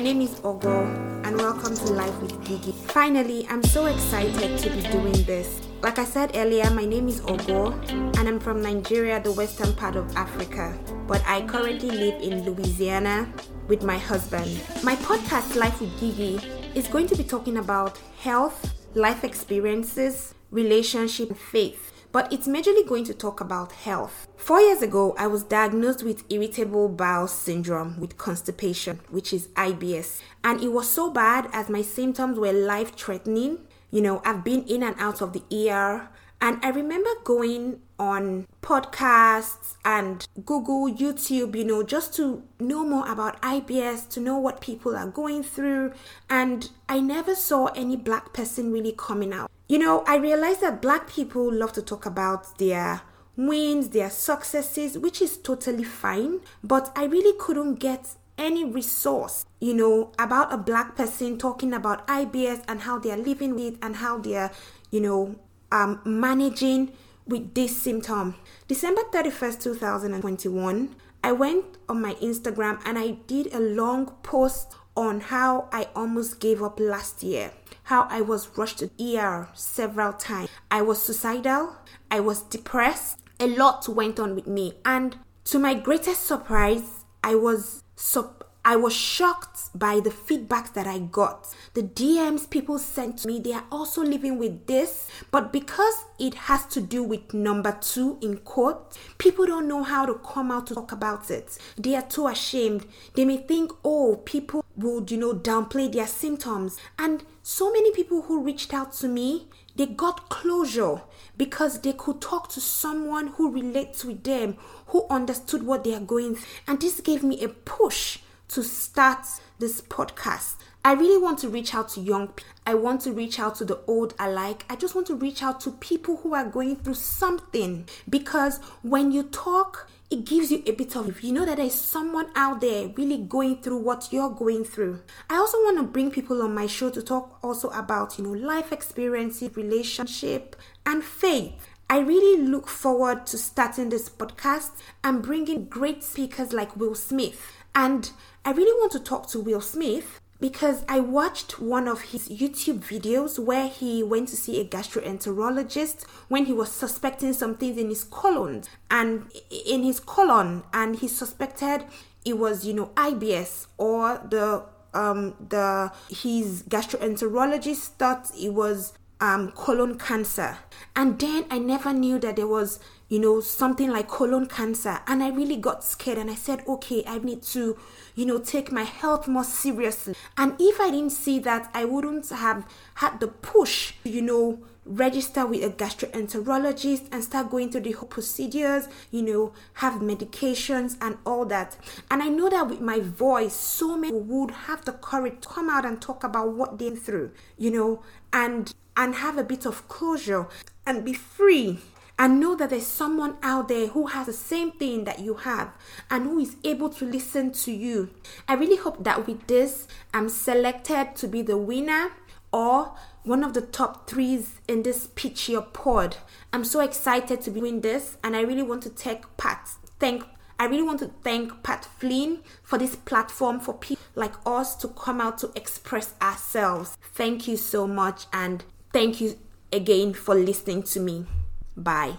name is Ogo, and welcome to Life with Geegee. Finally, I'm so excited to be doing this. Like I said earlier, my name is Ogo, and I'm from Nigeria, the western part of Africa. But I currently live in Louisiana with my husband. My podcast, Life with Geegee, is going to be talking about health, life experiences, relationship, faith but it's majorly going to talk about health. Four years ago, I was diagnosed with irritable bowel syndrome with constipation, which is IBS. And it was so bad as my symptoms were life threatening. You know, I've been in and out of the ER. And I remember going on podcasts and Google, YouTube, you know, just to know more about IBS, to know what people are going through. And I never saw any black person really coming out. You know, I realized that black people love to talk about their wins, their successes, which is totally fine, but I really couldn't get any resource, you know, about a black person talking about IBS and how they are living with and how they are, you know, um, managing with this symptom. December 31st, 2021, I went on my Instagram and I did a long post on how I almost gave up last year, how I was rushed to ER several times. I was suicidal, I was depressed, a lot went on with me, and to my greatest surprise, I was so I was shocked by the feedback that I got. The DMs people sent to me, they are also living with this, but because it has to do with number two in court, people don't know how to come out to talk about it. They are too ashamed. They may think, oh, people would, you know, downplay their symptoms. And so many people who reached out to me, they got closure because they could talk to someone who relates with them, who understood what they are going through. And this gave me a push to start this podcast. I really want to reach out to young people. I want to reach out to the old alike. I just want to reach out to people who are going through something because when you talk, it gives you a bit of you know that there's someone out there really going through what you're going through. I also want to bring people on my show to talk also about, you know, life experiences, relationship, and faith. I really look forward to starting this podcast and bringing great speakers like Will Smith. And I really want to talk to Will Smith because I watched one of his YouTube videos where he went to see a gastroenterologist when he was suspecting some things in his colon and in his colon and he suspected it was you know IBS or the um the his gastroenterologist thought it was um colon cancer and then I never knew that there was you know, something like colon cancer. And I really got scared and I said, okay, I need to, you know, take my health more seriously. And if I didn't see that, I wouldn't have had the push, you know, register with a gastroenterologist and start going through the whole procedures, you know, have medications and all that. And I know that with my voice, so many would have the courage to come out and talk about what they're through, you know, and and have a bit of closure and be free and know that there's someone out there who has the same thing that you have and who is able to listen to you. I really hope that with this, I'm selected to be the winner or one of the top threes in this pitch your pod. I'm so excited to be doing this and I really want to take part. Thank I really want to thank Pat Flynn for this platform for people like us to come out to express ourselves. Thank you so much and thank you again for listening to me. Bye.